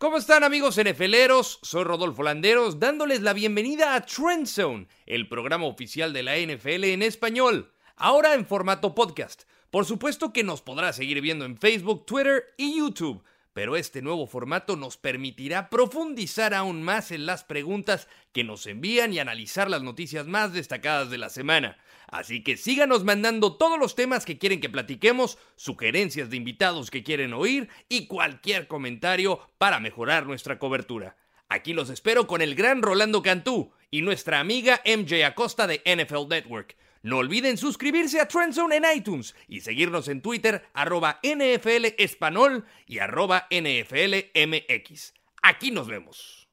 ¿Cómo están amigos NFLeros? Soy Rodolfo Landeros dándoles la bienvenida a Trend Zone, el programa oficial de la NFL en español, ahora en formato podcast. Por supuesto que nos podrá seguir viendo en Facebook, Twitter y YouTube, pero este nuevo formato nos permitirá profundizar aún más en las preguntas que nos envían y analizar las noticias más destacadas de la semana. Así que síganos mandando todos los temas que quieren que platiquemos, sugerencias de invitados que quieren oír y cualquier comentario para mejorar nuestra cobertura. Aquí los espero con el gran Rolando Cantú y nuestra amiga MJ Acosta de NFL Network. No olviden suscribirse a Trendzone en iTunes y seguirnos en Twitter arroba NFL Espanol y arroba NFL MX. Aquí nos vemos.